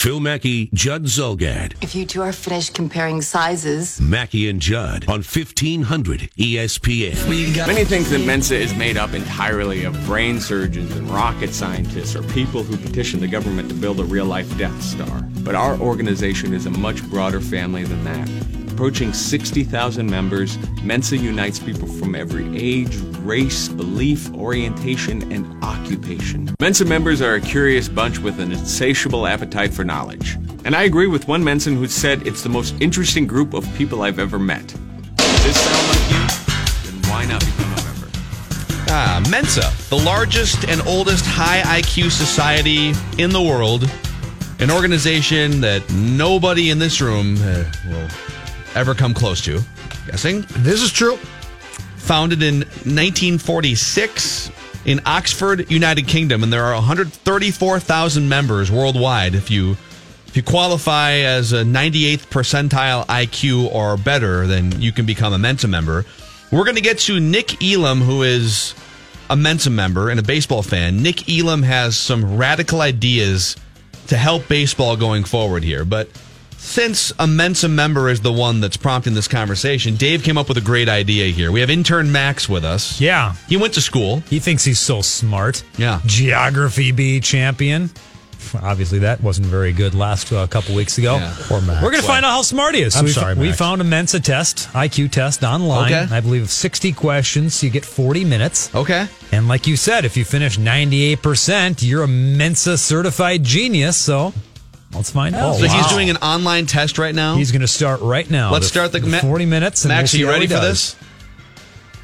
Phil Mackey, Judd Zulgad. If you two are finished comparing sizes, Mackey and Judd on 1500 ESPN. Many think that Mensa is made up entirely of brain surgeons and rocket scientists or people who petition the government to build a real life Death Star. But our organization is a much broader family than that. Approaching 60,000 members, Mensa unites people from every age, race, belief, orientation, and occupation. Mensa members are a curious bunch with an insatiable appetite for knowledge. And I agree with one Mensan who said it's the most interesting group of people I've ever met. Does this sound like you? Then why not become a member? Ah, Mensa, the largest and oldest high IQ society in the world, an organization that nobody in this room uh, will ever come close to. Guessing? This is true. Founded in 1946 in Oxford, United Kingdom, and there are 134,000 members worldwide. If you if you qualify as a 98th percentile IQ or better, then you can become a Mensa member. We're going to get to Nick Elam, who is a Mensa member and a baseball fan. Nick Elam has some radical ideas to help baseball going forward here. But since a Mensa member is the one that's prompting this conversation, Dave came up with a great idea here. We have intern Max with us. Yeah. He went to school. He thinks he's so smart. Yeah. Geography bee champion. Obviously, that wasn't very good last uh, couple weeks ago. Yeah. Poor Max. We're going to find out how smart he is. I'm we, sorry, we found a Mensa test, IQ test online. Okay. I believe 60 questions. You get 40 minutes. Okay. And like you said, if you finish 98%, you're a Mensa certified genius. So let's find out. So he's doing an online test right now. He's going to start right now. Let's start the- Ma- 40 minutes. And Max, we'll are you ready for does. this?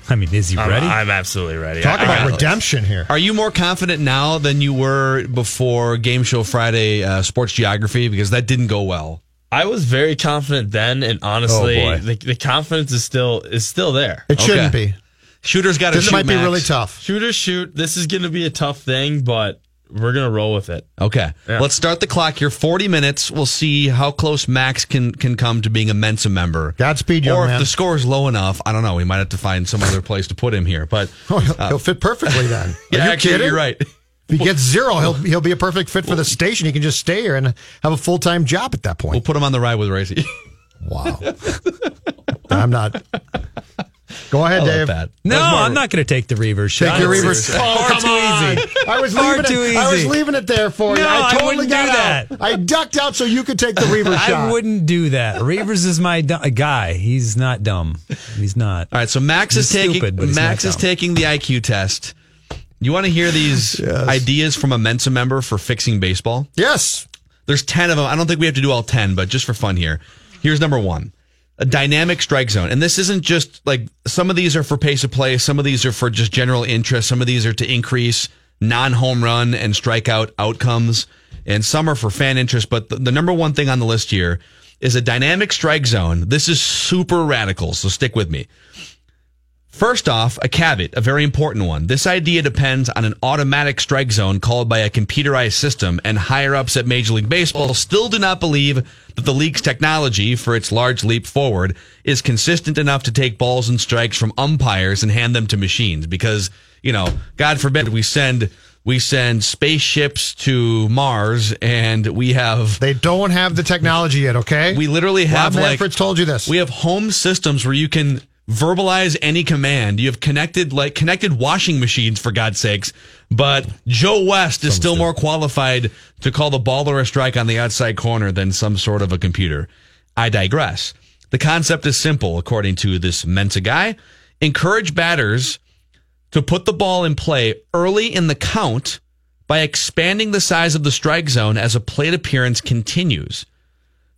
I mean, is he I'm, ready? I'm absolutely ready. Talk I- I about got- redemption here. Are you more confident now than you were before Game Show Friday uh, Sports Geography? Because that didn't go well. I was very confident then, and honestly, Oh, the, the confidence is still is still there. It shouldn't be. Shooter's got to This shoot. might be Max. really tough. Shoot or shoot. This is going to be a tough thing, but we're gonna roll with it. Okay. Yeah. Let's start the clock here. 40 minutes. We'll see how close Max can can come to being a Mensa member. Godspeed, young or if man. the score is low enough, I don't know. We might have to find some other place to put him here. But Oh, he'll, uh, he'll fit perfectly then. Are yeah, you actually, kidding? you're right. If he gets zero, he'll he'll be a perfect fit for the station. He can just stay here and have a full time job at that point. We'll put him on the ride with Racy. Wow. I'm not. Go ahead, I love Dave. that. no, I'm not going to take the reverse shot. Take your reverse. Far too easy. I was Far leaving too it. I was leaving it there for you. No, I I totally wouldn't got do out. that. I ducked out so you could take the reverse shot. I wouldn't do that. Reavers is my du- guy. He's not dumb. He's not. All right, so Max is taking stupid, but he's Max not is dumb. taking the IQ test. You want to hear these ideas from a Mensa member for fixing baseball? Yes. There's 10 of them. I don't think we have to do all 10, but just for fun here. Here's number one. A dynamic strike zone. And this isn't just like some of these are for pace of play, some of these are for just general interest, some of these are to increase non-home run and strikeout outcomes, and some are for fan interest, but the, the number one thing on the list here is a dynamic strike zone. This is super radical, so stick with me. First off, a caveat, a very important one. This idea depends on an automatic strike zone called by a computerized system, and higher ups at Major League Baseball still do not believe that the league's technology for its large leap forward is consistent enough to take balls and strikes from umpires and hand them to machines. Because, you know, God forbid we send we send spaceships to Mars and we have They don't have the technology yet. Okay. we literally have Rob like Manfred's told you this. we have home systems where you can verbalize any command. You have connected like connected washing machines for God's sakes. But Joe West is still more qualified to call the ball or a strike on the outside corner than some sort of a computer. I digress. The concept is simple, according to this Mensa guy. Encourage batters to put the ball in play early in the count by expanding the size of the strike zone as a plate appearance continues.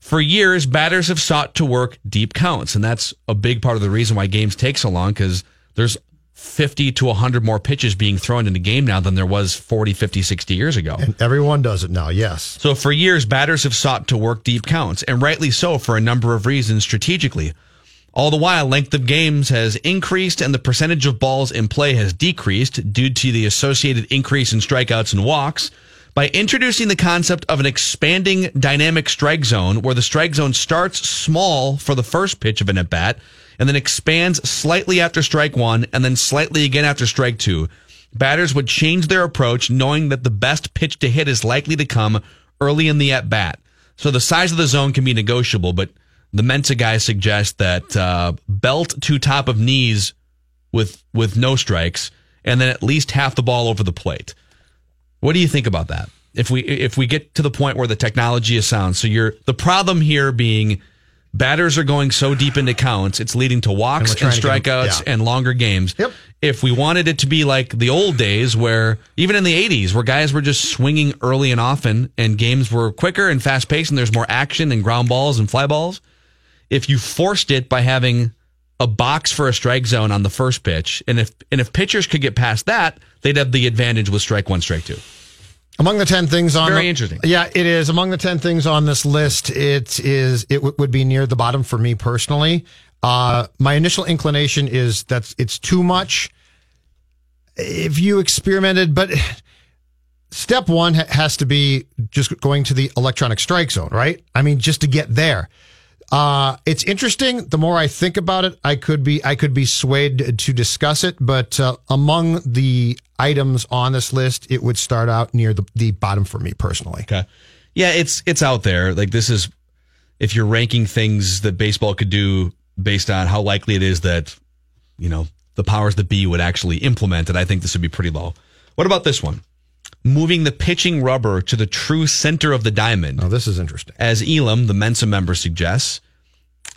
For years, batters have sought to work deep counts, and that's a big part of the reason why games take so long because there's 50 to 100 more pitches being thrown in a game now than there was 40, 50, 60 years ago. And everyone does it now, yes. So for years, batters have sought to work deep counts, and rightly so for a number of reasons strategically. All the while, length of games has increased and the percentage of balls in play has decreased due to the associated increase in strikeouts and walks. By introducing the concept of an expanding dynamic strike zone, where the strike zone starts small for the first pitch of an at bat and then expands slightly after strike one and then slightly again after strike two, batters would change their approach knowing that the best pitch to hit is likely to come early in the at bat. So the size of the zone can be negotiable, but the Mensa guys suggest that uh, belt to top of knees with with no strikes, and then at least half the ball over the plate. What do you think about that? If we if we get to the point where the technology is sound, so you're the problem here being batters are going so deep into counts, it's leading to walks And and, we're trying to get 'em- strikeouts yeah. and longer games. Yep. If we wanted it to be like the old days where even in the 80s where guys were just swinging early and often and games were quicker and fast paced and there's more action and ground balls and fly balls, if you forced it by having a box for a strike zone on the first pitch, and if and if pitchers could get past that, they'd have the advantage with strike one, strike two. Among the 10 things on Very the- interesting. Yeah, it is. Among the 10 things on this list, it is it w- would be near the bottom for me personally. Uh my initial inclination is that it's too much if you experimented, but step 1 ha- has to be just going to the electronic strike zone, right? I mean just to get there. Uh, it's interesting. The more I think about it, I could be I could be swayed to discuss it. But uh, among the items on this list, it would start out near the, the bottom for me personally. Okay. Yeah, it's it's out there. Like this is if you're ranking things that baseball could do based on how likely it is that, you know, the powers that be would actually implement it, I think this would be pretty low. What about this one? Moving the pitching rubber to the true center of the diamond. Now this is interesting. As Elam, the Mensa member, suggests.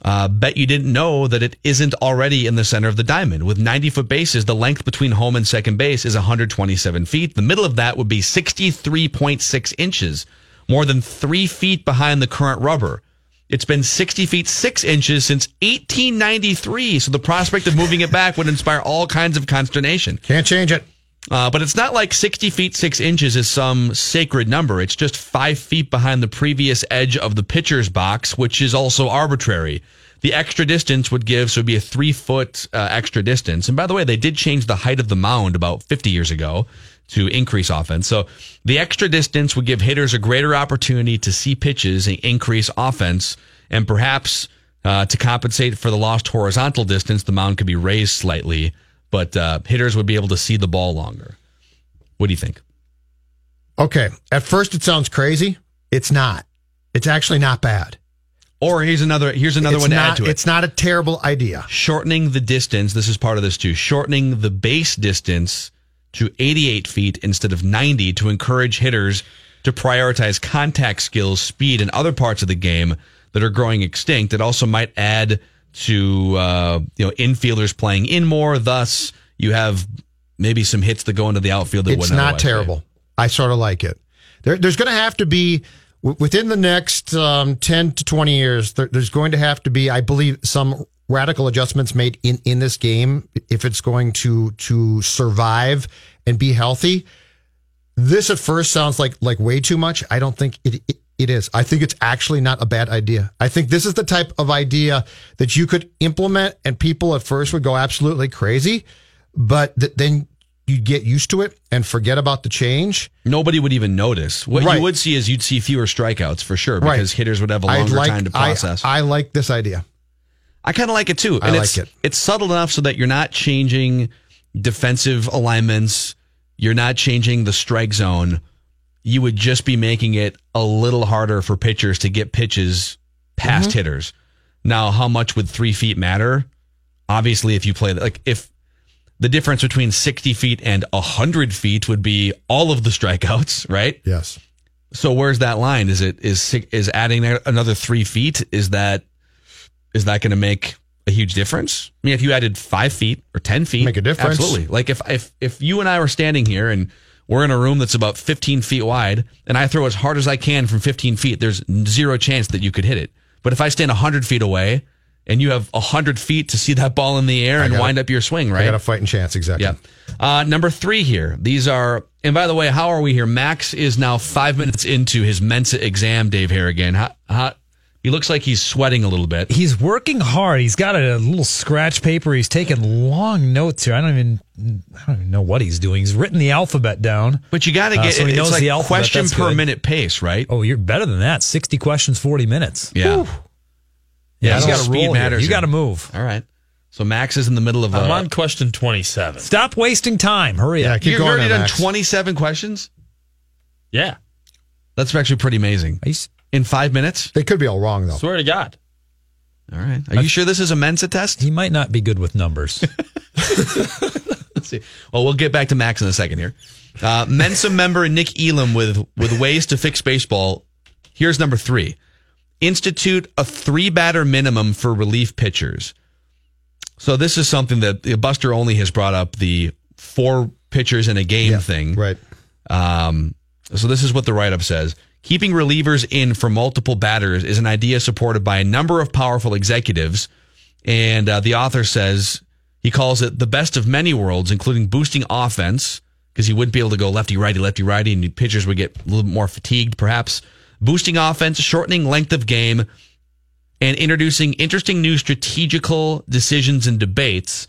Uh, bet you didn't know that it isn't already in the center of the diamond. With 90 foot bases, the length between home and second base is 127 feet. The middle of that would be 63.6 inches, more than three feet behind the current rubber. It's been 60 feet 6 inches since 1893, so the prospect of moving it back would inspire all kinds of consternation. Can't change it. Uh, but it's not like 60 feet 6 inches is some sacred number. It's just 5 feet behind the previous edge of the pitcher's box, which is also arbitrary. The extra distance would give, so it'd be a three foot uh, extra distance. And by the way, they did change the height of the mound about 50 years ago to increase offense. So the extra distance would give hitters a greater opportunity to see pitches and increase offense. And perhaps uh, to compensate for the lost horizontal distance, the mound could be raised slightly, but uh, hitters would be able to see the ball longer. What do you think? Okay. At first, it sounds crazy. It's not. It's actually not bad. Or here's another here's another It's one to not, add to it. It's not a terrible idea. shortening the distance. This is part of this too. Shortening the base distance to 88 feet instead of 90 to encourage hitters to prioritize contact skills, speed, and other parts of the game that are growing extinct. It also might add to uh, you know infielders playing in more. Thus, you have maybe some hits that go into the outfield. That It's wouldn't not otherwise be. terrible. I sort of like it. There, there's going to have to be w- within the next um, 10 to 20 years. There, there's going to have to be, I believe, some radical adjustments made in in this game if it's going to to survive and be healthy. This at first sounds like like way too much. I don't think it, it it is. I think it's actually not a bad idea. I think this is the type of idea that you could implement and people at first would go absolutely crazy, but th- then you'd get used to it and forget about the change. Nobody would even notice. What Right. you would see is you'd see fewer strikeouts for sure Right. because hitters would have a longer like- time to process. I, like this idea. I kind of like it too. I And like it's, it. It's subtle enough so that you're not changing defensive alignments. You're not changing the strike zone. You would just be making it a little harder for pitchers to get pitches past Mm-hmm. hitters. Now, how much would three feet matter? Obviously, if you play like if the difference between 60 feet and 100 feet would be all of the strikeouts, right? Yes. So where's that line? Is it is is adding another three feet? Is that is that going to make a huge difference? I mean, if you added five feet or ten feet, Make a difference. Absolutely. Like if if if you and I were standing here and we're in a room that's about 15 feet wide, and I throw as hard as I can from 15 feet, there's zero chance that you could hit it. But if I stand 100 feet away and you have 100 feet to see that ball in the air and wind up your swing, right? I got a fighting chance, exactly. Yeah. Uh, number three here. These are, and by the way, how are we here? Max is now five minutes into his Mensa exam, Dave Harrigan. How, how, he looks like he's sweating a little bit. He's working hard. He's got a little scratch paper. He's taking long notes here. I don't even I don't even know what he's doing. He's written the alphabet down. But you got to Uh, get so he it's knows like the alphabet. question That's per good. minute pace, right? Oh, you're better than that. 60 questions, 40 minutes. Yeah. Yeah, he's you got got to speed roll. matters here. You got to move. All right. So Max is in the middle of. I'm uh, on question 27. Stop wasting time. Hurry Yeah, up. keep You've going already there, done Max. 27 questions. Yeah. That's actually pretty amazing. Are you s- In five minutes. They could be all wrong, though. Swear to God. All right. Are you sure this is a Mensa test? He might not be good with numbers. Let's see. Well, we'll get back to Max in a second here. Uh, Mensa member Nick Elam with with ways to fix baseball. Here's number three: institute a three batter minimum for relief pitchers. So this is something that Buster Olney has brought up the four pitchers in a game thing. Right. Um, so this is what the write up says. Keeping relievers in for multiple batters is an idea supported by a number of powerful executives. And uh, the author says he calls it the best of many worlds, including boosting offense, because he wouldn't be able to go lefty, righty, lefty, righty, and pitchers would get a little more fatigued, perhaps. Boosting offense, shortening length of game, and introducing interesting new strategical decisions and debates.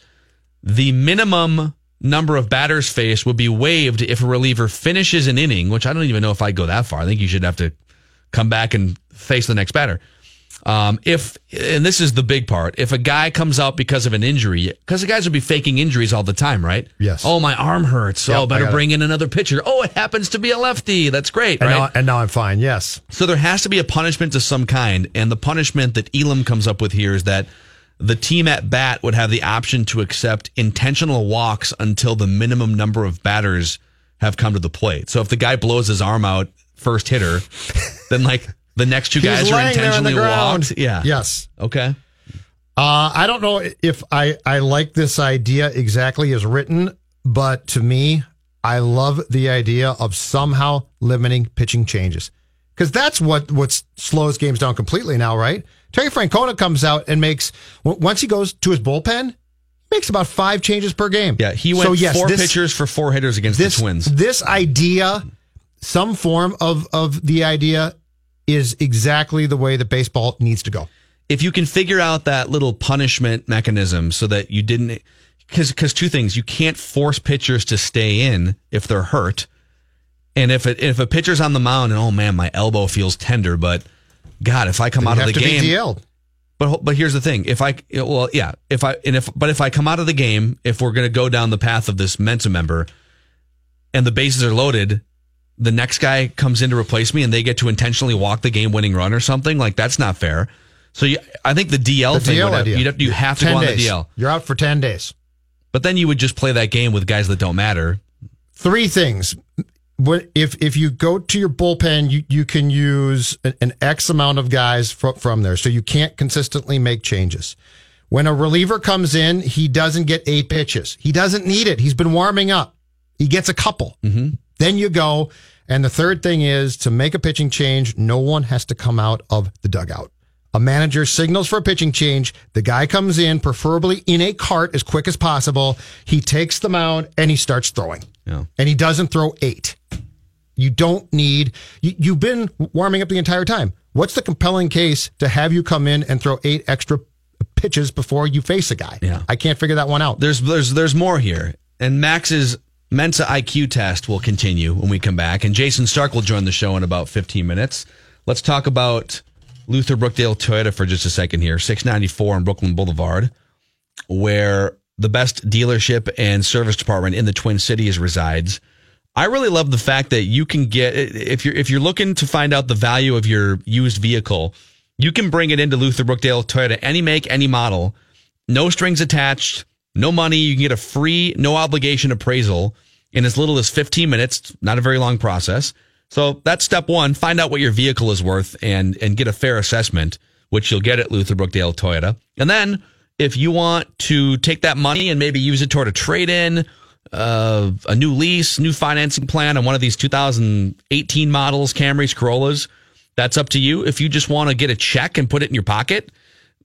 The minimum number of batters faced would be waived if a reliever finishes an inning, which I don't even know if I'd go that far. I think you should have to come back and face the next batter. Um, if and this is the big part, if a guy comes out because of an injury, because the guys would be faking injuries all the time, right? Yes. Oh, my arm hurts. Yep, oh, better got it. bring in another pitcher. Oh, it happens to be a lefty. That's great, And, right? now, and now I'm fine. Yes. So there has to be a punishment of some kind, and the punishment that Elam comes up with here is that the team at bat would have the option to accept intentional walks until the minimum number of batters have come to the plate. So if the guy blows his arm out first hitter, then like the next two guys are laying there on the intentionally walked. Yeah. Yes. Okay. Uh, I don't know if I, I like this idea exactly as written, but to me, I love the idea of somehow limiting pitching changes. Because that's what, what slows games down completely now, right? Terry Francona comes out and makes, once he goes to his bullpen, makes about five changes per game. Yeah. He went So, yes, four this- pitchers for four hitters against this, the Twins. This idea, some form of, of the idea, is exactly the way that baseball needs to go. if you can figure out that little punishment mechanism so that you didn't because because two things you can't force pitchers to stay in if they're hurt and if it, if a pitcher's on the mound and oh man my elbow feels tender but god if i come out you of have the to game DL'd. but but here's the thing if i well yeah if i and if but if i come out of the game if we're going to go down the path of this mensa member and the bases are loaded the next guy comes in to replace me and they get to intentionally walk the game winning run or something like that's not fair so you, i think the dl The thing DL have, you'd have, you have to go on days. the dl You're out for 10 days. but then you would just play that game with guys that don't matter Three things. If if you go to your bullpen, you, you can use an, an X amount of guys fro- from there, so you can't consistently make changes. When a reliever comes in, he doesn't get eight pitches. He doesn't need it. He's been warming up. He gets a couple. Mm-hmm. Then you go. And the third thing is to make a pitching change, no one has to come out of the dugout. A manager signals for a pitching change. The guy comes in, preferably in a cart as quick as possible. He takes the mound and he starts throwing. Yeah. And he doesn't throw eight. You don't need, you, you've been warming up the entire time. What's the compelling case to have you come in and throw eight extra pitches before you face a guy? Yeah. I can't figure that one out. there's there's there's more here and max's mensa iq test will continue when we come back and jayson stark will join the show in about 15 minutes let's talk about luther brookdale toyota for just a second here 694 on brooklyn boulevard where the best dealership and service department in the twin cities resides I really love the fact that you can get if you're if you're looking to find out the value of your used vehicle, you can bring it into Luther Brookdale Toyota, any make, any model, no strings attached, no money. You can get a free, no obligation appraisal in as little as 15 minutes. Not a very long process. So that's step one. Find out what your vehicle is worth and and get a fair assessment which you'll get at Luther Brookdale Toyota. And then if you want to take that money and maybe use it toward a trade in, uh, a new lease, new financing plan on one of these 2018 models, Camrys, Corollas, that's up to you. If you just want to get a check and put it in your pocket,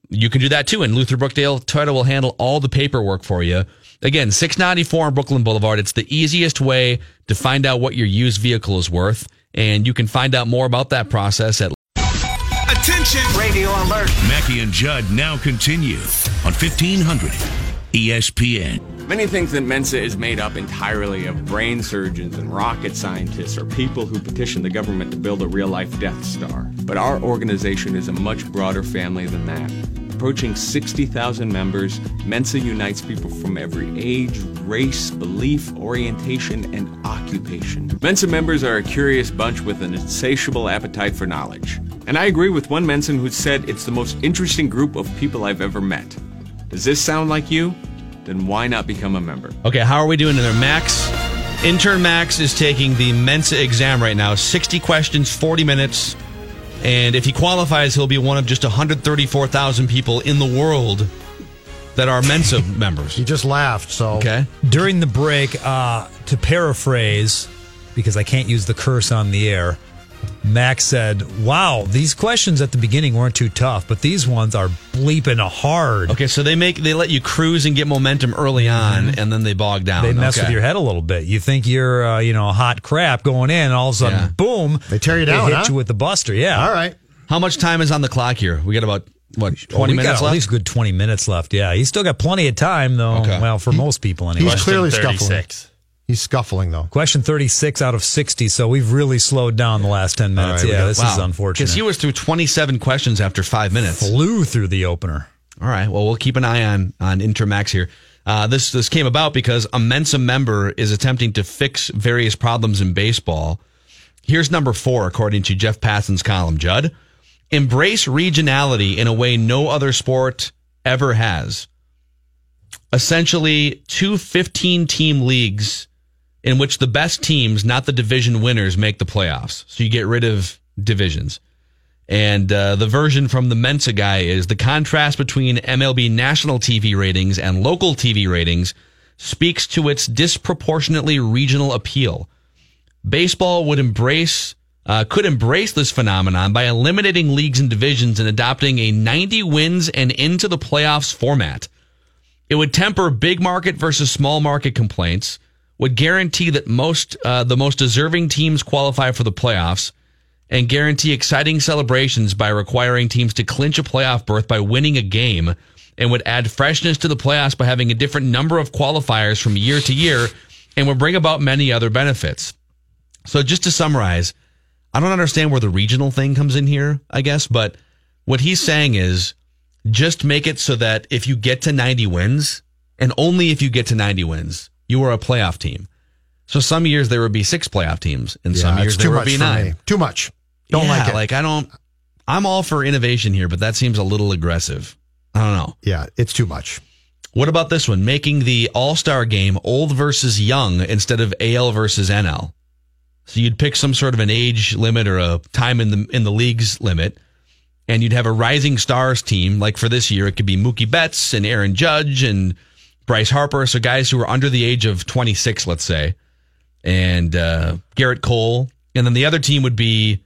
you can do that too. And Luther Brookdale Toyota will handle all the paperwork for you. Again, 694 on Brooklyn Boulevard. It's the easiest way to find out what your used vehicle is worth. And you can find out more about that process at Attention! Radio alert. Mackey and Judd now continue on E 1500 ESPN. Many think that Mensa is made up entirely of brain surgeons and rocket scientists or people who petition the government to build a real life Death Star. But our organization is a much broader family than that. Approaching 60,000 members, Mensa unites people from every age, race, belief, orientation, and occupation. Mensa members are a curious bunch with an insatiable appetite for knowledge. And I agree with one Mensa who said it's the most interesting group of people I've ever met. Does this sound like you? Then why not become a member? Okay, how are we doing in there? Max, intern Max is taking the Mensa exam right now. 60 questions, 40 minutes. And if he qualifies, he'll be one of just 134,000 people in the world that are Mensa members. He just laughed. So Okay. During the break, uh, to paraphrase, because I can't use the curse on the air, Max said, Wow, these questions at the beginning weren't too tough, but these ones are bleeping hard. Okay, so they make they let you cruise and get momentum early on, and then they bog down. They mess Okay. with your head a little bit. You think you're, uh, you know, hot crap going in, and all of a sudden, Yeah. boom, They tear you down, hit huh? you with the buster. Yeah. All right. How much time is on the clock here? We got about what Oh, twenty we minutes got at least a good 20 minutes left. Yeah. He's still got plenty of time, though. Okay. Well, for most people, anyway. He's clearly scuffling. 36. He's scuffling though. Question 36 out of 60. So we've really slowed down the last 10 minutes. right, yeah, got- this is unfortunate. Because he was through twenty-seven questions after five minutes. flew through the opener. All right. Well, we'll keep an eye on on Intermax here. Uh, this this came about because a Mensa member is attempting to fix various problems in baseball. Here's number four, according to Jeff Passan's column. Judd, embrace regionality in a way no other sport ever has. Essentially, two 15 team leagues in which the best teams, not the division winners, make the playoffs. So you get rid of divisions. And uh, the version from the Mensa guy is the contrast between MLB national TV ratings and local TV ratings speaks to its disproportionately regional appeal. Baseball would embrace uh, could embrace this phenomenon by eliminating leagues and divisions and adopting a 90 wins and into the playoffs format. It would temper big market versus small market complaints, would guarantee that most uh, the most deserving teams qualify for the playoffs, and guarantee exciting celebrations by requiring teams to clinch a playoff berth by winning a game, and would add freshness to the playoffs by having a different number of qualifiers from year to year, and would bring about many other benefits. So just to summarize, I don't understand where the regional thing comes in here, I guess, but what he's saying is just make it so that if you get to 90 wins, and only if you get to 90 wins, you are a playoff team. So some years there would be six playoff teams, and some years there would be nine. me. Too much. Don't Yeah, like it. Like I don't. I'm all for innovation here, but that seems a little aggressive. I don't know. yeah, it's too much. What about this one? Making the All Star game old versus young instead of AL versus NL. So you'd pick some sort of an age limit or a time in the in the league's limit, and you'd have a rising stars team. Like for this year, it could be Mookie Betts and Aaron Judge and Bryce Harper. So guys who are under the age of 26, let's say, and uh, Gerrit Cole, and then the other team would be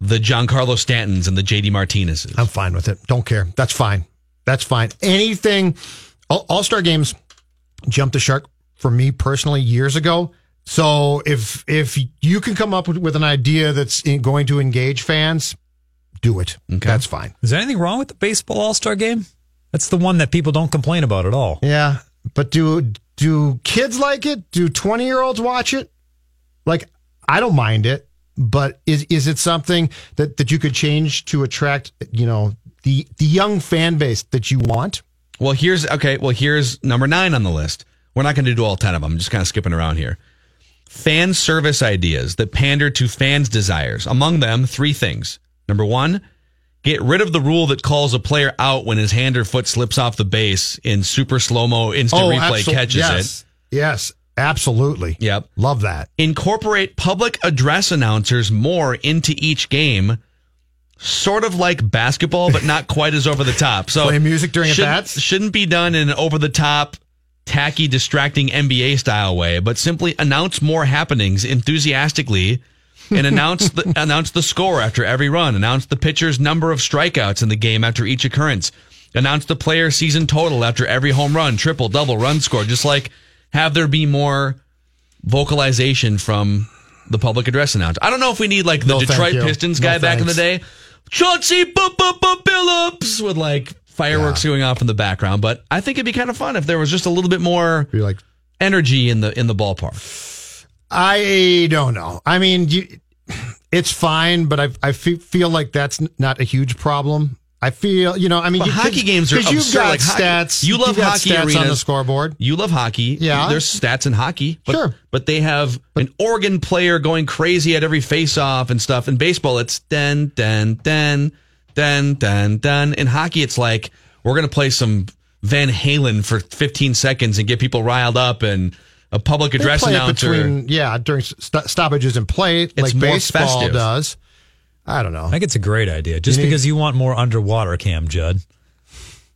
the Giancarlo Stantons and the JD Martinezes. I'm fine with it. Don't care. That's fine. That's fine. Anything, All Star games jumped the shark for me personally years ago. So if if you can come up with, with an idea that's going to engage fans, do it. That's fine. Is there anything wrong with the baseball All Star game? That's the one that people don't complain about at all. Yeah, but do do kids like it? Do 20 year olds watch it? Like I don't mind it, but is is it something that that you could change to attract, you know, the the young fan base that you want? Well, here's okay. Well, here's number nine on the list. We're not going to do all 10 of them. I'm just kind of skipping around here. Fan service ideas that pander to fans' desires. Among them, three things. Number one, get rid of the rule that calls a player out when his hand or foot slips off the base in super slow mo instant oh, replay absol- catches yes. Yes, absolutely. Yep. Love that. Incorporate public address announcers more into each game sort of like basketball, but not quite as over the top. So Play music during at shouldn't, bats? shouldn't be done in an over the top, tacky, distracting NBA style way, but simply announce more happenings enthusiastically. And announce the announce the score after every run. Announce the pitcher's number of strikeouts in the game after each occurrence. Announce the player season total after every home run, triple, double, run score. Just like have there be more vocalization from the public address announcer. I don't know if we need like the No, Detroit. Pistons No, guy back in the day, Chauncey Billups with like fireworks going off in the background. But I think it'd be kind of fun if there was just a little bit more You're like, energy in the in the ballpark. I don't know. I mean, you, it's fine, but I I feel like that's not a huge problem. I feel, you know, I mean, you, hockey games are because you've absurd, got like hockey- stats. you love hockey stats on the arenas. scoreboard. You love hockey. Yeah. There's stats in hockey. But, Sure. But they have an organ player going crazy at every face-off and stuff. In baseball, it's den, den, den, den, den, den. In hockey, it's like, we're going to play some Van Halen for 15 seconds and get people riled up and a public They address play it announcer. between, yeah, during st- stoppages and play, like more baseball festive. does. I don't know. I think it's a great idea. Just You need- because you want more underwater cam, Judd.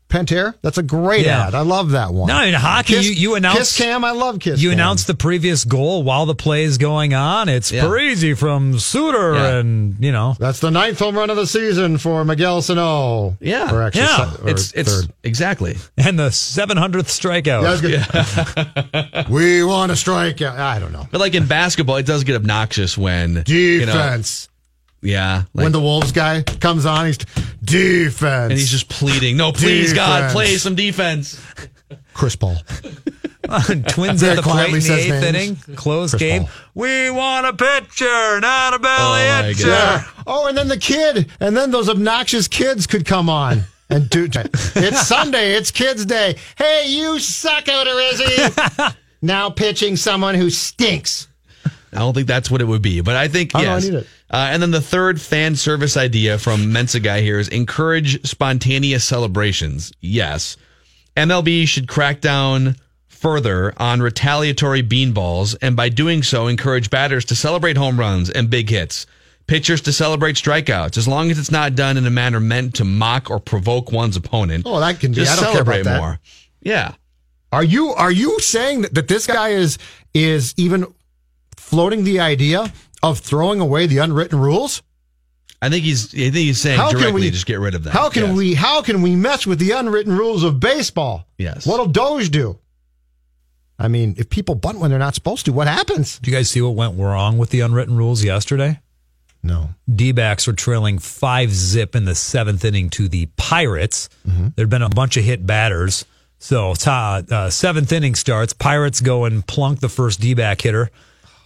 Pentair, that's a great Yeah. ad. I love that one. No, in hockey, Kiss, you, you announce Kiss Cam. I love Kiss. you Cam. announce the previous goal while the play is going on. It's Yeah. Parise from Suter, Yeah. and you know That's the ninth home run of the season for Miguel Sano. Yeah. Or actually, Yeah. se- or it's, it's third. exactly. and the 700th strikeout. Yeah, that's we want a strike out. I don't know. But like in basketball, it does get obnoxious when you know, Defense. Yeah, like, when the Wolves guy comes on, he's defense. and he's just pleading, "No, please, God, play some defense." Chris Paul. Twins Very at the plate quietly in the eighth names. inning. Close Chris game. Paul. We want a pitcher, not a belly Oh, my itcher. Oh, and then the kid, and then those obnoxious kids could come on and do. it's Sunday. It's Kids Day. Hey, you suck, Odorizzi. now pitching someone who stinks. I don't think that's what it would be, but I think I I yes. need it. Uh, and then the third fan service idea from Mensa guy here is encourage spontaneous celebrations. Yes, MLB should crack down further on retaliatory beanballs, and by doing so, encourage batters to celebrate home runs and big hits. Pitchers to celebrate strikeouts, as long as it's not done in a manner meant to mock or provoke one's opponent. Oh, that can be. Just I don't care celebrate about that. more. Yeah. Are you are you saying that, that this guy is is even floating the idea of throwing away the unwritten rules? I think he's. I think he's saying How can directly, we- just get rid of that. How can Yes. we how can we mess with the unwritten rules of baseball? Yes. What'll Doge do? I mean, if people bunt when they're not supposed to, what happens? Do you guys see what went wrong with the unwritten rules yesterday? No. D backs were trailing five zip in the seventh inning to the Pirates. There'd been a bunch of hit batters. So uh, seventh inning starts. Pirates go and plunk the first D back hitter.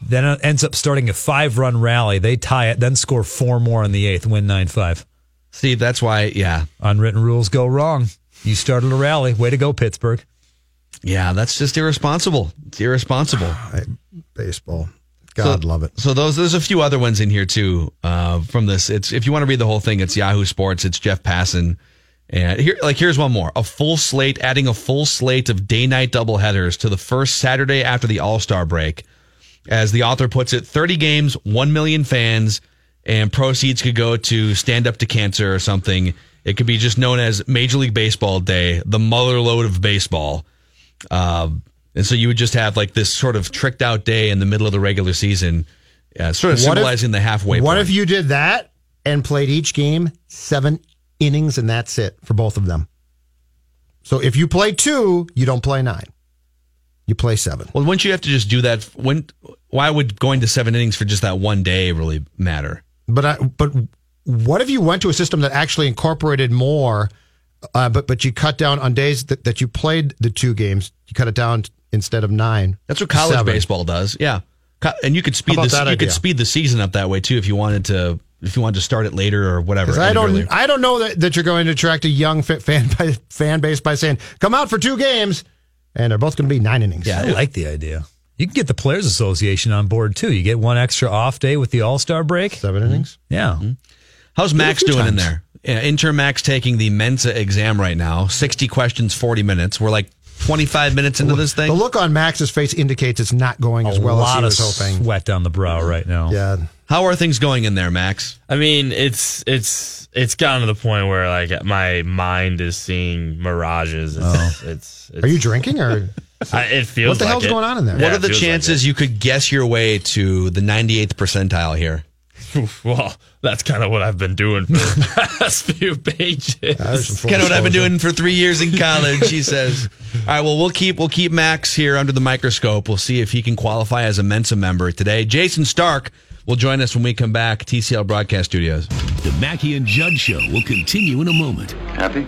Then it ends up starting a five run rally. They tie it, then score four more in the eighth, win 9 5. Steve, that's why. Yeah, Unwritten rules go wrong. You started a rally. Way to go, Pittsburgh. yeah, that's just irresponsible. It's irresponsible. Baseball. God So- love it. So those there's a few other ones in here too uh, from this. It's if you want to read the whole thing, it's Yahoo Sports. It's Jeff Passan. And here, like, here's one more: a full slate, adding a full slate of day-night doubleheaders to the first Saturday after the All Star break. As the author puts it, 30 games, one million fans, and proceeds could go to Stand Up to Cancer or something. It could be just known as Major League Baseball Day, the mother load of baseball. Um, and so you would just have like this sort of tricked out day in the middle of the regular season, uh, sort of What if- symbolizing the halfway What point. if you did that and played each game seven innings and that's it for both of them? So if you play two, you don't play nine. You play seven. well, wouldn't you have to just do that? When? Why would going to seven innings for just that one day really matter? But I, but what if you went to a system that actually incorporated more, uh, but but you cut down on days that, that you played the two games, you cut it down instead of nine. That's what college Seven. baseball does. Yeah, and you could speed the you could speed the season up that way too if you wanted to. If you wanted to start it later or whatever. I don't earlier. I don't know that, that you're going to attract a young fa- fan fan base by saying come out for two games, and they're both going to be nine innings. Yeah, I like the idea. You can get the Players Association on board too. You get one extra off day with the All Star break. seven mm-hmm. innings. Yeah. Mm-hmm. How's Max few doing in there? Yeah, intern Max taking the Mensa exam right now. 60 questions, 40 minutes. We're like 25 minutes into this thing? The look on Max's face indicates it's not going as a well as lot he was hoping. sweat down the brow right now. Yeah. How are things going in there, Max? I mean, it's it's it's gotten to the point where like my mind is seeing mirages. It's, oh. it's, it's Are you drinking or I, it feels. what the like hell's it. going on in there? Yeah, what are the feels like chances you could guess your way to the 98th percentile here? It. Well, that's kind of what I've been doing for the past few pages. There's kind of what I've been doing for three years in college. He says. All right. Well, we'll keep we'll keep Max here under the microscope. We'll see if he can qualify as a Mensa member today. Jayson Stark will join us when we come back. TCL Broadcast Studios. The Mackey and Judd Show will continue in a moment Happy?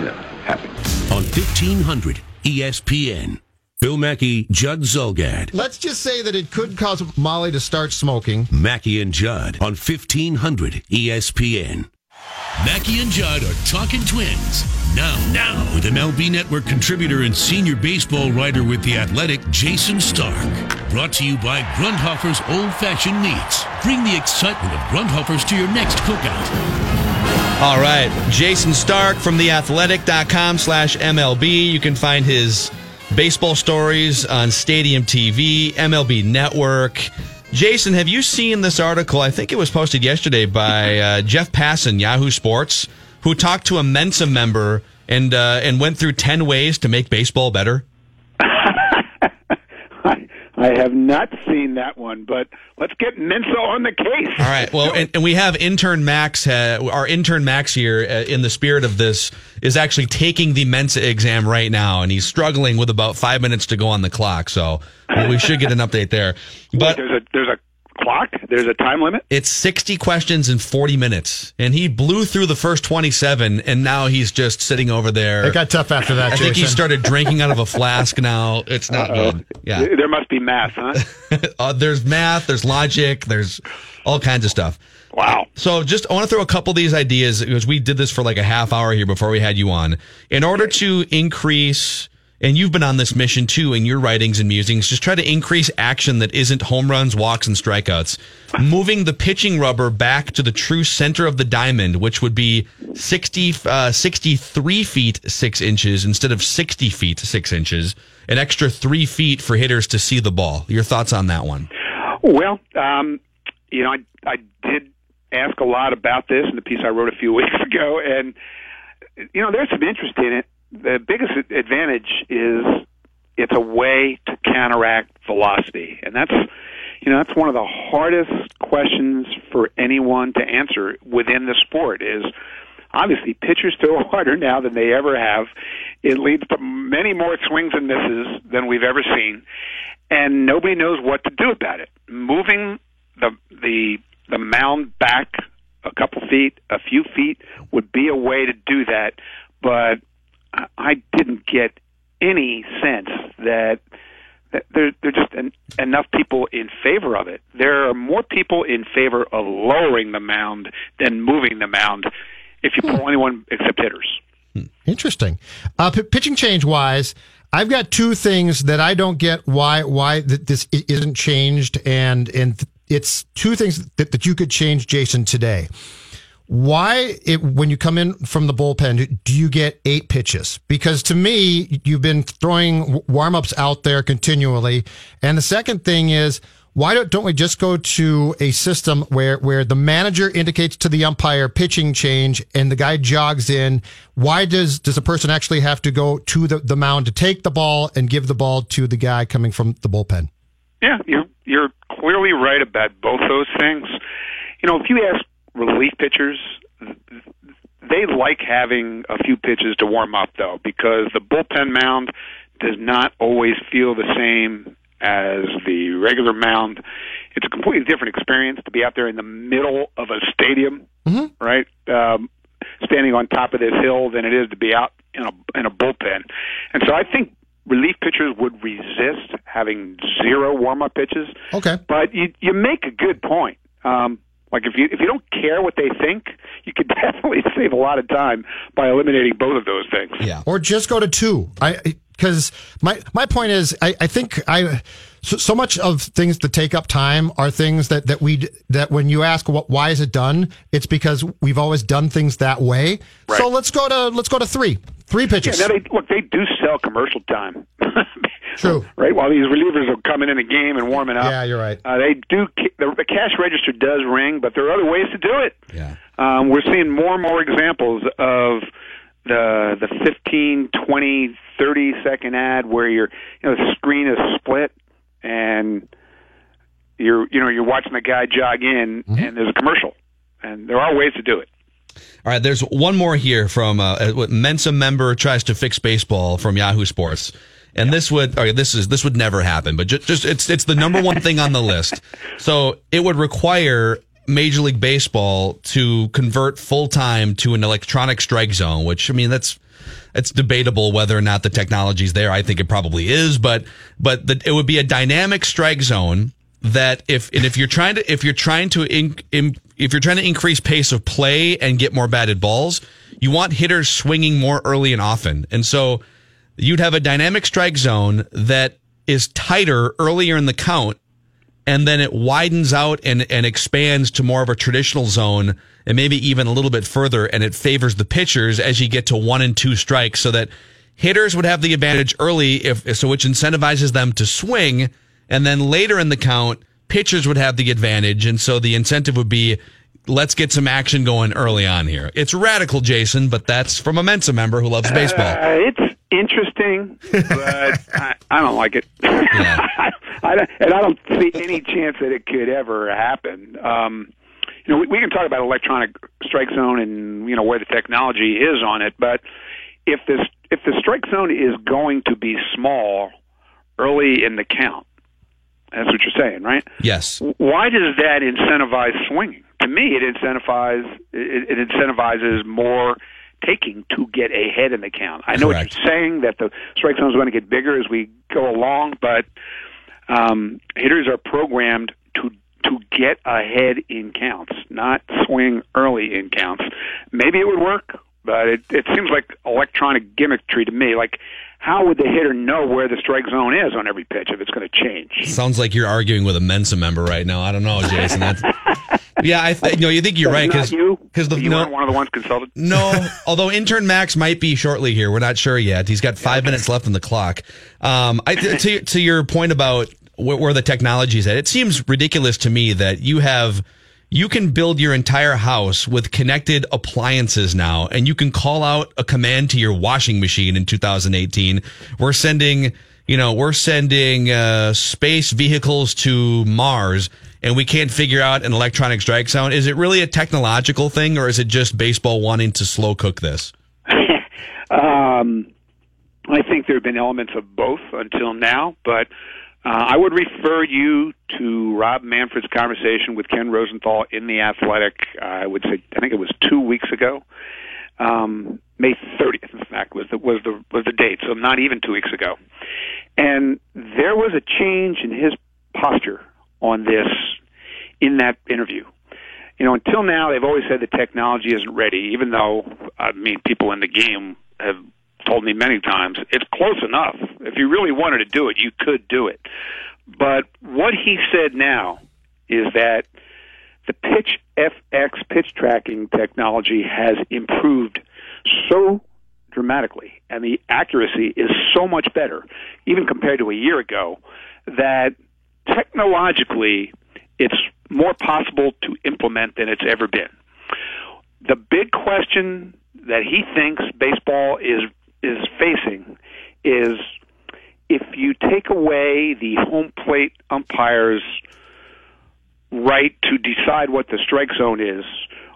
Yeah, happy. on 1500 ESPN. Phil Mackey, Judd Zulgad. Let's just say that it could cause Molly to start smoking. Mackey and Judd on 1500 ESPN. Mackey and Judd are talking twins. Now, now, with MLB Network contributor and senior baseball writer with The Athletic, Jayson Stark. Brought to you by Grundhoffer's Old Fashioned Meats. Bring the excitement of Grundhoffer's to your next cookout. All right. Jayson Stark from theathletic.com slash MLB. You can find his baseball stories on Stadium TV, MLB Network. Jason, have you seen this article? I think it was posted yesterday by uh, Jeff Passan, Yahoo Sports, who talked to a Mensa member and uh, and went through ten ways to make baseball better. I, have not seen that one, but let's get Mensa on the case. All right. Well, and, and we have intern Max. Uh, our intern Max here, uh, in the spirit of this, is actually taking the Mensa exam right now, and he's struggling with about five minutes to go on the clock. So we should get an update there. But there's a there's a clock. There's a time limit. it's 60 questions in 40 minutes, and he blew through the first 27, and now he's just sitting over there. It got tough after that, I think he started drinking out of a flask now. It's not good. Yeah. There must be math, huh? uh, there's math, there's logic, there's all kinds of stuff. Wow. So just I want to throw a couple of these ideas because we did this for like a half hour here before we had you on. In order to increase and you've been on this mission too in your writings and musings, just try to increase action that isn't home runs, walks, and strikeouts. Moving the pitching rubber back to the true center of the diamond, which would be 60, uh, 63 feet 6 inches instead of 60 feet 6 inches. An extra three feet for hitters to see the ball. Your thoughts on that one? Well, um, you know, I I did ask a lot about this in the piece I wrote a few weeks ago, and you know, there's some interest in it. The biggest advantage is it's a way to counteract velocity, and that's you know that's one of the hardest questions for anyone to answer within the sport. Is obviously pitchers throw harder now than they ever have. It leads to many more swings and misses than we've ever seen, and nobody knows what to do about it. Moving the the the mound back a couple feet, a few feet would be a way to do that, but I- I didn't get any sense that that there there are just en- enough people in favor of it. There are more people in favor of lowering the mound than moving the mound. If you pull anyone except hitters. Interesting. Uh, p- pitching change wise, I've got two things that I don't get why why th- this isn't changed, and and it's two things that, that you could change, Jason, today. Why, it, when you come in from the bullpen, do you get eight pitches? Because to me, you've been throwing warm ups out there continually. And the second thing is, why don't, don't we just go to a system where, where the manager indicates to the umpire pitching change and the guy jogs in? Why does, does a person actually have to go to the, the mound to take the ball and give the ball to the guy coming from the bullpen? Yeah, you're you're clearly right about both those things. You know, if you ask relief pitchers, they like having a few pitches to warm up though, because the bullpen mound does not always feel the same as the regular mound. It's a completely different experience to be out there in the middle of a stadium, right? Um, standing on top of this hill than it is to be out in a in a bullpen. And so I think relief pitchers would resist having zero warm up pitches. Okay. But you you make a good point. Um, like if you if you don't care what they think, you could definitely save a lot of time by eliminating both of those things. Yeah. Or just go to two. I because my my point is I, I think I so, so much of things that take up time are things that, that we, that when you ask what, why is it done? It's because we've always done things that way. Right. So let's go to, let's go to three, three pitches. Yeah, now they, look, they do sell commercial time. True. right? While these relievers are coming in the game and warming up. Yeah, you're right. Uh, they do. The, the cash register does ring, but there are other ways to do it. Yeah. Um, we're seeing more and more examples of the the 15, 20, 30 second ad where your you know the screen is split and you're you know you're watching the guy jog in and there's a commercial and there are ways to do it. All right, there's one more here from uh, what Mensa member tries to fix baseball from Yahoo Sports. And this would, okay, this is this would never happen, but just, just it's it's the number one thing on the list. So it would require Major League Baseball to convert full time to an electronic strike zone, which I mean that's it's debatable whether or not the technology's there. I think it probably is, but but the, it would be a dynamic strike zone that if and if you're trying to if you're trying to in, in, if you're trying to increase pace of play and get more batted balls, you want hitters swinging more early and often, and so you'd have a dynamic strike zone that is tighter earlier in the count and then it widens out and, and expands to more of a traditional zone and maybe even a little bit further and it favors the pitchers as you get to one and two strikes so that hitters would have the advantage early if so which incentivizes them to swing and then later in the count pitchers would have the advantage and so the incentive would be let's get some action going early on here. It's radical jayson but that's from a mensa member who loves baseball. Uh, it's interesting, but I, I don't like it. I, don't, and I don't see any chance that it could ever happen. Um, you know, we, we can talk about electronic strike zone and you know where the technology is on it, but if this if the strike zone is going to be small early in the count, that's what you're saying, right? yes Why does that incentivize swinging? To me, it incentivizes it, it incentivizes more taking to get ahead in the count. I know what you're saying that the strike zone is going to get bigger as we go along, but um, hitters are programmed to to get ahead in counts, not swing early in counts. Maybe it would work, but it, it seems like electronic gimmickry to me. Like, how would the hitter know where the strike zone is on every pitch if it's going to change? Sounds like you're arguing with a Mensa member right now. I don't know, Jayson. That's yeah. I th- you know you think you're right because you because the you no, weren't one of the ones consulted. no. Although intern Max might be shortly here, we're not sure yet. He's got five minutes left on the clock. Um, I to to your point about where, where the technology is at, it seems ridiculous to me that you have. You can build your entire house with connected appliances now, and you can call out a command to your washing machine in 2018. We're sending, you know, we're sending uh, space vehicles to Mars, and we can't figure out an electronic strike zone. Is it really a technological thing, or is it just baseball wanting to slow cook this? Um, I think there have been elements of both until now, but uh, I would refer you to Rob Manfred's conversation with Ken Rosenthal in the Athletic. I would say I think it was two weeks ago. Um, May 30th, in fact, was the was the was the date. So not even two weeks ago, and there was a change in his posture on this in that interview. You know, until now they've always said the technology isn't ready, even though I mean people in the game have told me many times it's close enough. If you really wanted to do it, you could do it. But what he said now is that the pitch FX pitch tracking technology has improved so dramatically and the accuracy is so much better even compared to a year ago that technologically it's more possible to implement than it's ever been. The big question that he thinks baseball is is facing is if you take away the home plate umpire's right to decide what the strike zone is,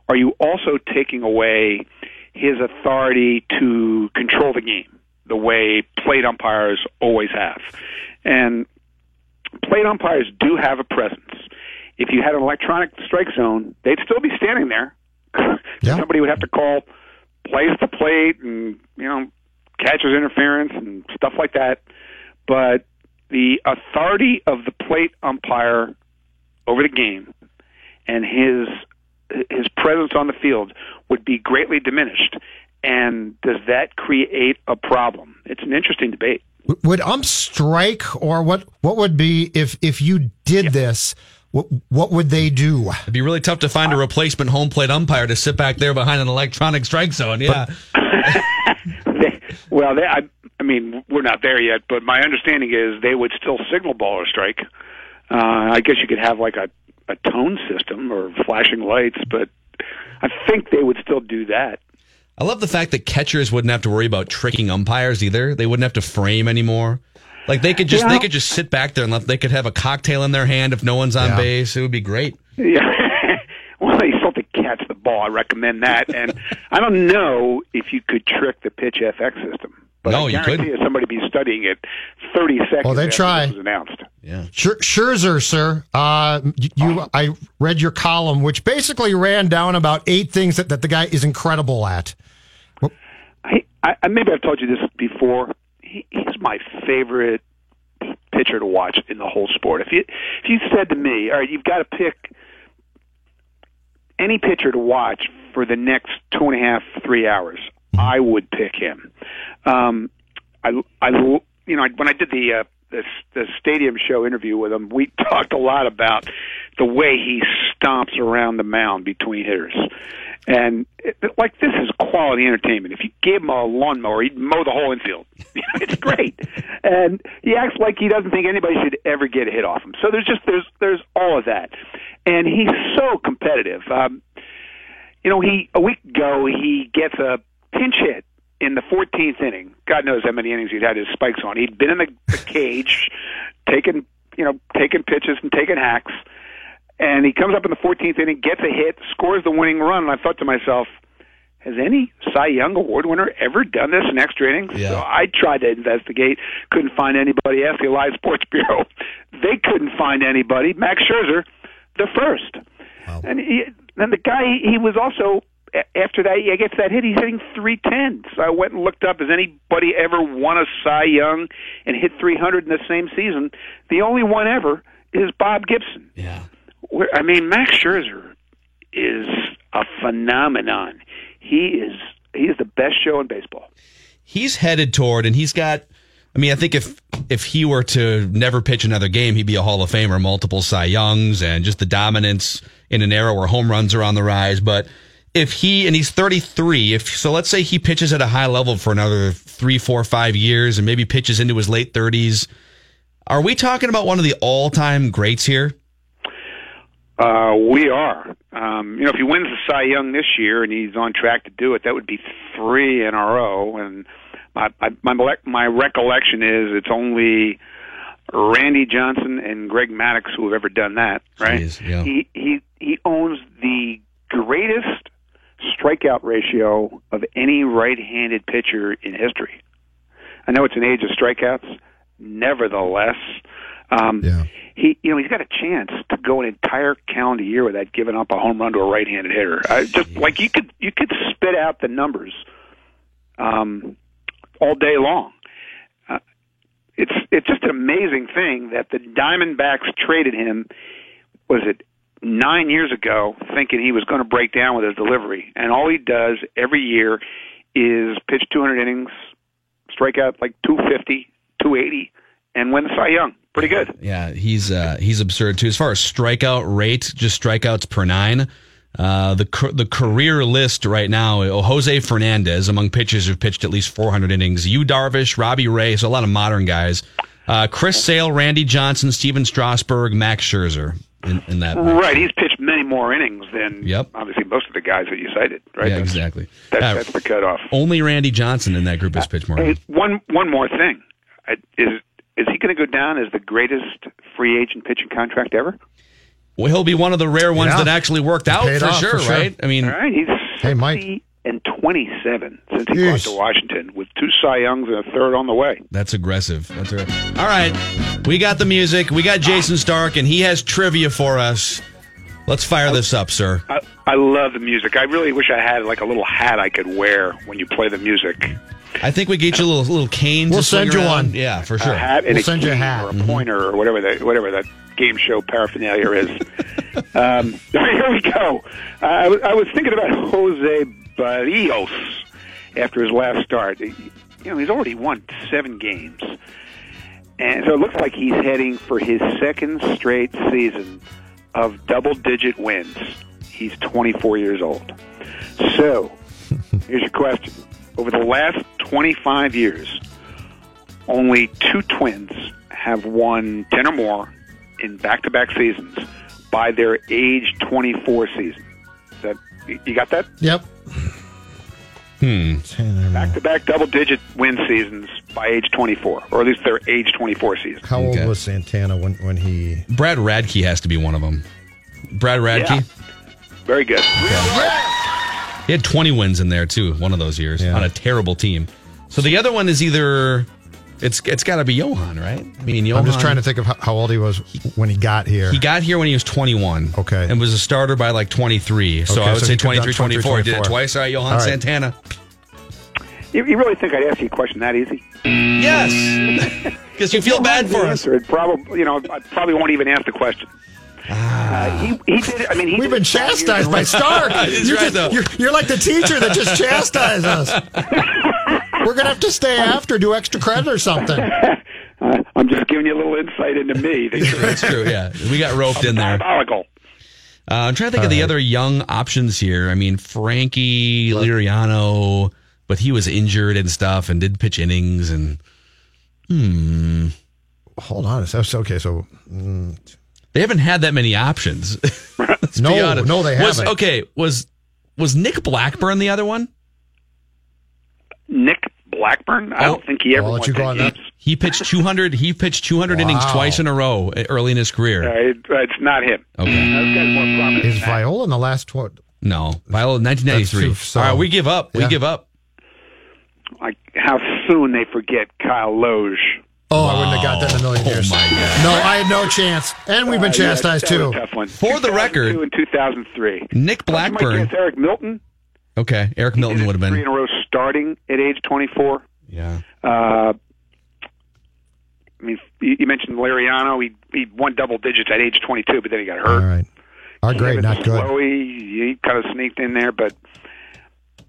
are you also taking away his authority to control the game the way plate umpires always have? And plate umpires do have a presence. If you had an electronic strike zone, they'd still be standing there. Yeah. Somebody would have to call place the plate and you know catcher's interference and stuff like that. But the authority of the plate umpire over the game and his his presence on the field would be greatly diminished. And does that create a problem? It's an interesting debate. Would ump strike, or what? What would be if if you did this? What what would they do? It'd be really tough to find a replacement home plate umpire to sit back there behind an electronic strike zone. Yeah. They, well, they, I, I mean, we're not there yet, but my understanding is they would still signal ball or strike. Uh, I guess you could have like a, a tone system or flashing lights, but I think they would still do that. I love the fact that catchers wouldn't have to worry about tricking umpires either. They wouldn't have to frame anymore. Like they could just Yeah. they could just sit back there and let, they could have a cocktail in their hand if no one's on Yeah. base. It would be great. Yeah. well, they still have to catch the ball. I recommend that. And I don't know if you could trick the pitch FX system. But No, I you couldn't. you somebody be studying it 30 seconds Well, they after try. it was announced. Yeah. Scher- Scherzer, sir. Uh, you, you, I read your column, which basically ran down about eight things that, that the guy is incredible at. I, I maybe I've told you this before. He, he's my favorite pitcher to watch in the whole sport. If you if you said to me, "All right, you've got to pick any pitcher to watch for the next two and a half, three hours," I would pick him. Um, I, I, you know, when I did the uh, the, the stadium show interview with him, we talked a lot about the way he stomps around the mound between hitters. And it, like this is quality entertainment. If you gave him a lawnmower, he'd mow the whole infield. it's great, and he acts like he doesn't think anybody should ever get a hit off him. So there's just there's there's all of that, and he's so competitive. Um, you know, he a week ago he gets a pinch hit in the 14th inning. God knows how many innings he'd had his spikes on. He'd been in the, the cage, taking you know taking pitches and taking hacks, and he comes up in the 14th inning, gets a hit, scores the winning run. And I thought to myself, has any Cy Young Award winner ever done this in extra innings? Yeah. So I tried to investigate, couldn't find anybody. Asked the Live Sports Bureau, they couldn't find anybody. Max Scherzer, the first, and he, and the guy he was also after that he gets that hit. He's hitting 310. So I went and looked up. Has anybody ever won a Cy Young and hit 300 in the same season? The only one ever is Bob Gibson. Yeah. Where, I mean, Max Scherzer is a phenomenon. He is he is the best show in baseball. He's headed toward, and he's got. I mean, I think if if he were to never pitch another game, he'd be a Hall of Famer, multiple Cy Youngs, and just the dominance in an era where home runs are on the rise. But if he and he's 33, if so, let's say he pitches at a high level for another three, four, five years, and maybe pitches into his late 30s. Are we talking about one of the all time greats here? Uh, we are. Um, you know, if he wins the Cy Young this year and he's on track to do it, that would be three in a row. And my my my, my recollection is it's only Randy Johnson and Greg Maddux who have ever done that. Right? Jeez, yeah. He he he owns the greatest strikeout ratio of any right-handed pitcher in history. I know it's an age of strikeouts. Nevertheless, um, Yeah. he you know he's got a chance to go an entire calendar year without giving up a home run to a right-handed hitter. I just like you could you could spit out the numbers um, all day long. Uh, it's it's just an amazing thing that the Diamondbacks traded him. Was it nine years ago, thinking he was going to break down with his delivery, and all he does every year is pitch 200 innings, strike out like 250, 280, and win the Cy Young. Pretty good. Yeah, he's uh, he's absurd too. As far as strikeout rate, just strikeouts per nine. Uh, the the career list right now: uh, Jose Fernandez among pitchers who've pitched at least 400 innings. Yu Darvish, Robbie Ray, so a lot of modern guys. Uh, Chris Sale, Randy Johnson, Stephen Strasburg, Max Scherzer. In, in that, Right, he's pitched many more innings than Yep. obviously most of the guys that you cited. Right, yeah, That's- exactly. That's, Uh, that's the cutoff. only Randy Johnson in that group has pitched more. Hey, one one more thing Uh, is is he going to go down as the greatest free agent pitching contract ever? Well, he'll be one of the rare ones Yeah. that actually worked out for off, sure, for sure. right? I mean, All right, he's Hey, Mike. 60 and 27 since he got to Washington with two Cy Youngs and a third on the way. That's aggressive. That's right. All right. We got the music. We got Jayson Stark, and he has trivia for us. Let's fire this up, sir. I, I love the music. I really wish I had like a little hat I could wear when you play the music. I think we get you a little little canes. We'll to send you around. one. Yeah, for A sure. hat and We'll a send you a cane hat. or a pointer or whatever that whatever that game show paraphernalia is. um, here we go. Uh, I, I was thinking about Jose Berrios after his last start. You know, he's already won seven games. And so it looks like he's heading for his second straight season of double digit wins. He's 24 years old. So, here's your question. Over the last 25 years, only two twins have won 10 or more in back to back seasons by their age 24 season. That, you got that? Yep. Hmm. Back to back double digit win seasons by age 24, or at least their age 24 season. How old was Santana when, when he. Brad Radke has to be one of them. Brad Radke. Yeah. Very good. He had 20 wins in there too, one of those years Yeah. on a terrible team. So the other one is either it's it's got to be Johan, right? I mean, Johan. I'm just trying to think of how, how old he was when he got here. He got here when he was 21. Okay. And was a starter by like 23. So Okay, I would so say he could have 23, done 24. He did it twice. All right, Johan All right. Santana. You, you really think I'd ask you a question that easy? Yes. Because you feel bad for us. Answer it. Probably, you know, I probably won't even ask the question. Uh, he, he did. I mean, he We've been it five years chastised by row. Stark. You're, right, just- you're, you're like the teacher that just chastised us. We're going to have to stay after, do extra credit or something. I'm just giving you a little insight into me. That's true. Yeah. We got roped in there. Diabolical. Uh, I'm trying to think of the other young options here. I mean, Frankie Liriano, but he was injured and stuff and did pitch innings and hmm. Hold on. So, so- okay, so. mm, They haven't had that many options. No, honest. no, they Was- haven't. okay, was was Nick Blackburn the other one? Nick Blackburn. I don't think he ever I'll won let you go 10 on that. He pitched 200. He pitched 200 innings twice in a row uh, early in his career. Uh, it, uh, it's not him. Okay. Those guys more prominent. Is. Viola in the last what? No, Viola, 1993. Too- so- All right, we give up. We give up. Like how soon they forget Kyle Lohse. Oh, I wouldn't have got that in a million years. my God. No, I had no chance. And we've been Uh, chastised that was too. a tough one. For the record- in 2003. Nick You might Blackburn. guess Eric Milton. Okay, Eric Milton would have Three in been. a row starting at age 24. Yeah. Uh, I mean, you you mentioned Liriano. He he won double digits at age 22, but then he got hurt. All right. Our grade, Kevin not good. Slowey, he kind of sneaked in there, but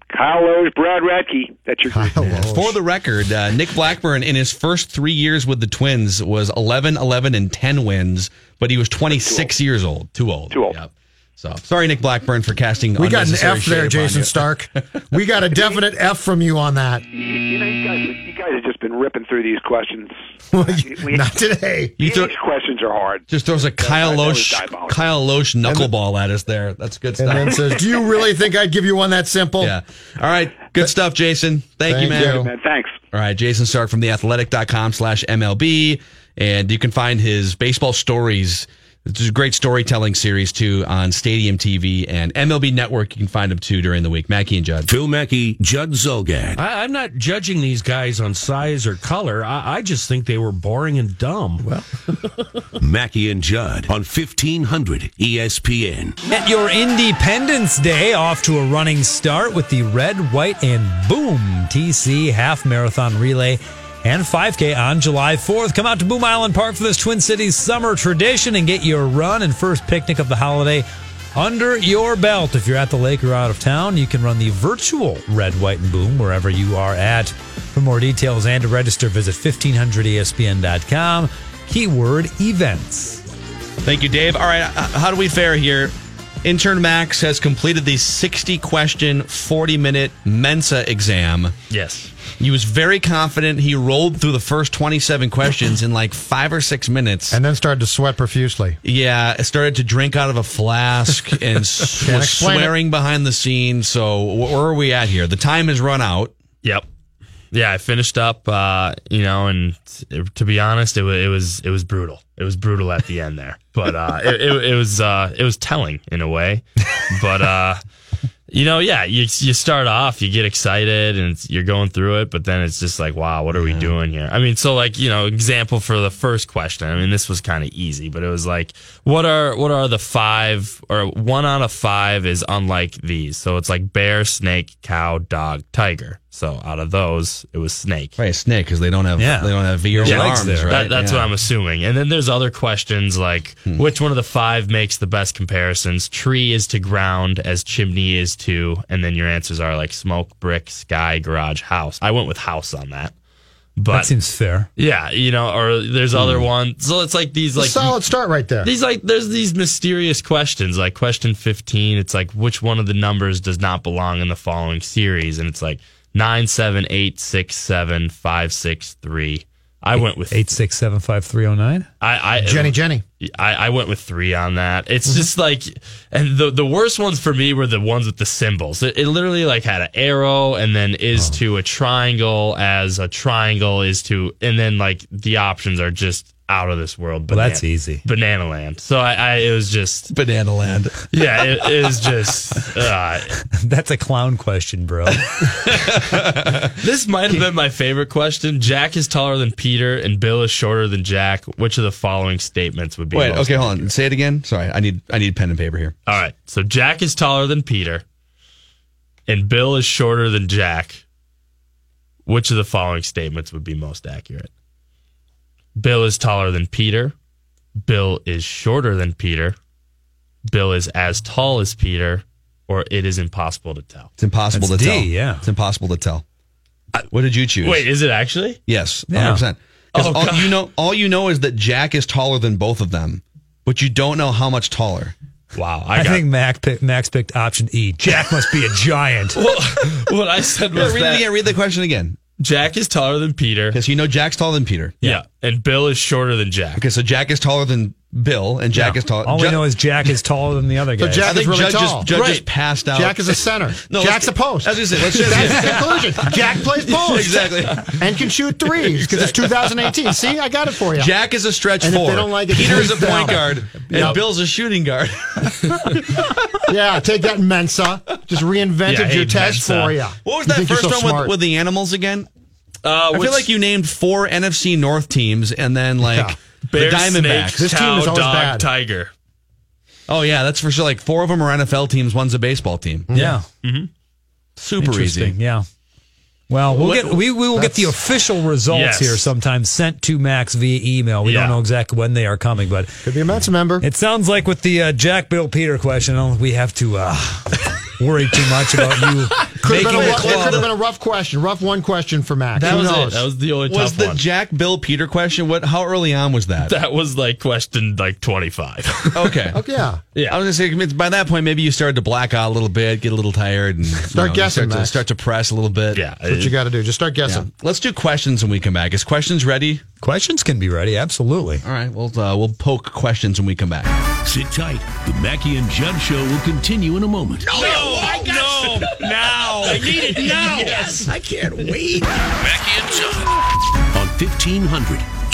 Kyle Lohse, Brad Radke. That's your Kyle For the record, uh, Nick Blackburn in his first three years with the Twins was 11, 11, and 10 wins, but he was 26 years old. Too old. Too old. Yep. So sorry, Nick Blackburn, for casting. We got an F there, Jayson. Stark. We got a definite F from you on that. You, you know, you guys, you guys have just been ripping through these questions. We- Not today. You throw, These questions are hard. just throws a Kyle that Lohse. Kyle Lohse knuckleball at us there. That's good stuff. And then says, "Do you really think I'd give you one that simple?" yeah. All right. Good stuff, Jayson. Thank, you, man. you. Man, thanks. All right, Jayson Stark from theathletic.com slash MLB. And you can find his baseball stories. It's a great storytelling series too on Stadium TV and MLB Network. You can find them too during the week. Mackey and Judd. Phil Mackey, Judd Zulgad. I, I'm not judging these guys on size or color. I, I just think they were boring and dumb. Well, Mackey and Judd on 1500 ESPN. Get your Independence Day off to a running start with the Red, White, and Boom TC Half Marathon Relay and 5K on July 4th. Come out to Boom Island Park for this Twin Cities summer tradition and get your run and first picnic of the holiday under your belt. If you're at the lake or out of town, you can run the virtual Red, White, and Boom wherever you are at. For more details and to register, visit E 1500ESPN.com. Keyword events. Thank you, Dave. All right, how do we fare here? Intern Max has completed the 60 question, 40 minute Mensa exam. Yes. He was very confident. He rolled through the first 27 questions in like five or six minutes. And then started to sweat profusely. Yeah, started to drink out of a flask and s- was explain it. swearing behind the scenes. So where are we at here? The time has run out. Yep. Yeah, I finished up, uh, you know, and t- to be honest, it was it was it was brutal. It was brutal at the end there, but uh, it, it, it was uh, it was telling in a way. But uh, you know, yeah, you you start off, you get excited, and you're going through it, but then it's just like, wow, what are we doing here? I mean, so like you know, example for the first question. I mean, this was kind of easy, but it was like, what are what are the five or one out of five is unlike these? So it's like bear, snake, cow, dog, tiger. So out of those, it was snake. Right, snake because they don't have Yeah. they don't have ears Yeah, arms. there. Right? That, that's Yeah. what I'm assuming. And then there's other questions like hmm. which one of the five makes the best comparisons? Tree is to ground as chimney is to, and then your answers are like smoke, brick, sky, garage, house. I went with house on that. But that seems fair. yeah, you know, or there's hmm. other ones. So it's like these A like solid start right there. these like there's these mysterious questions like question 15 it's like which one of the numbers does not belong in the following series and it's like 9 7 8 6 7 5 6 3 i went with Eight six seven five three zero nine. I, I Jenny, Jenny. I, I went with three on that. It's Mm-hmm. just like, and the the worst ones for me were the ones with the symbols. It, it literally like had an arrow and then is Oh. to a triangle as a triangle is to, and then like the options are just out of this world. Well, that's easy. Banana Land. So I, I it was just Banana Land. yeah, it, it was just. Uh, That's a clown question, bro. this might have been my favorite question. Jack is taller than Peter, and Bill is shorter than Jack. Which of the following statements would be? Wait, okay, hold on. Say it again. Sorry, I need I need pen and paper here. All right. So Jack is taller than Peter, and Bill is shorter than Jack. Which of the following statements would be most accurate? Bill is taller than Peter. Bill is shorter than Peter. Bill is as tall as Peter, or it is impossible to tell. It's impossible That's to D, tell. yeah. It's impossible to tell. What did you choose? Wait, is it actually? Yes, Yeah. 100%. 'Cause Oh, all God. you know all you know is that Jack is taller than both of them, but you don't know how much taller. Wow, I, I, think Mac pick, Max picked option E. Jack must be a giant. what I said Yeah, was read that again, read the question again. Jack is taller than Peter. Because you know Jack's taller than Peter. Yeah. and Bill is shorter than Jack. Okay, so Jack is taller than Bill, and Jack is taller. All we know is Jack is taller than the other guy. So guy. Jack I think is really Judge just- tall. Judge just Right. passed out. Jack is a center. No, Jack's a post. I was gonna say, let's just- That's the conclusion. Jack plays post. Exactly. And can shoot threes because it's 2018. See, I got it for you. Jack is a stretch And if four. they don't like it, Peter is a point down. guard, and Yep. Bill's a shooting guard. Yeah, take that Mensa. Just reinvented Yeah, your hate test Mensa. for you. What was You that first so one with, with the animals again? Uh, I feel like you named four NFC North teams, and then like Yeah. Bear, the Diamondbacks. snake, This team cow, is always dog, bad. tiger. Oh yeah, that's for sure. Like four of them are NFL teams. One's a baseball team. yeah, Super interesting. easy. Yeah. Well, we'll What- get we, we will get the official results Yes. here sometime sent to Max via email. We Yeah. don't know exactly when they are coming, but Could be a Mensa member. it sounds like with the uh, Jack Bill Peter question, I don't think we have to uh, worry too much about you Could have, making been a, the rough- it could have been a rough question. Rough one question for Max. That Who was knows? it. That was the only Was tough the one. Jack Bill Peter question? What? How early on was that? that was like question like 25. Okay. Okay, yeah. Yeah. I was gonna say by that point maybe you started to black out a little bit, get a little tired, and Start guessing, start to, start to press a little bit. yeah. That's what you got to do. Just start Yeah. guessing. Let's do questions when we come back. Is questions ready? Questions can be ready, absolutely. All right. We'll uh, we'll poke questions when we come back. Sit tight. The Mackey and Judd Show will continue in a moment. no, no, now. I need it now. Yes. I can't wait. Mackey and Judd on 1500 ESPN.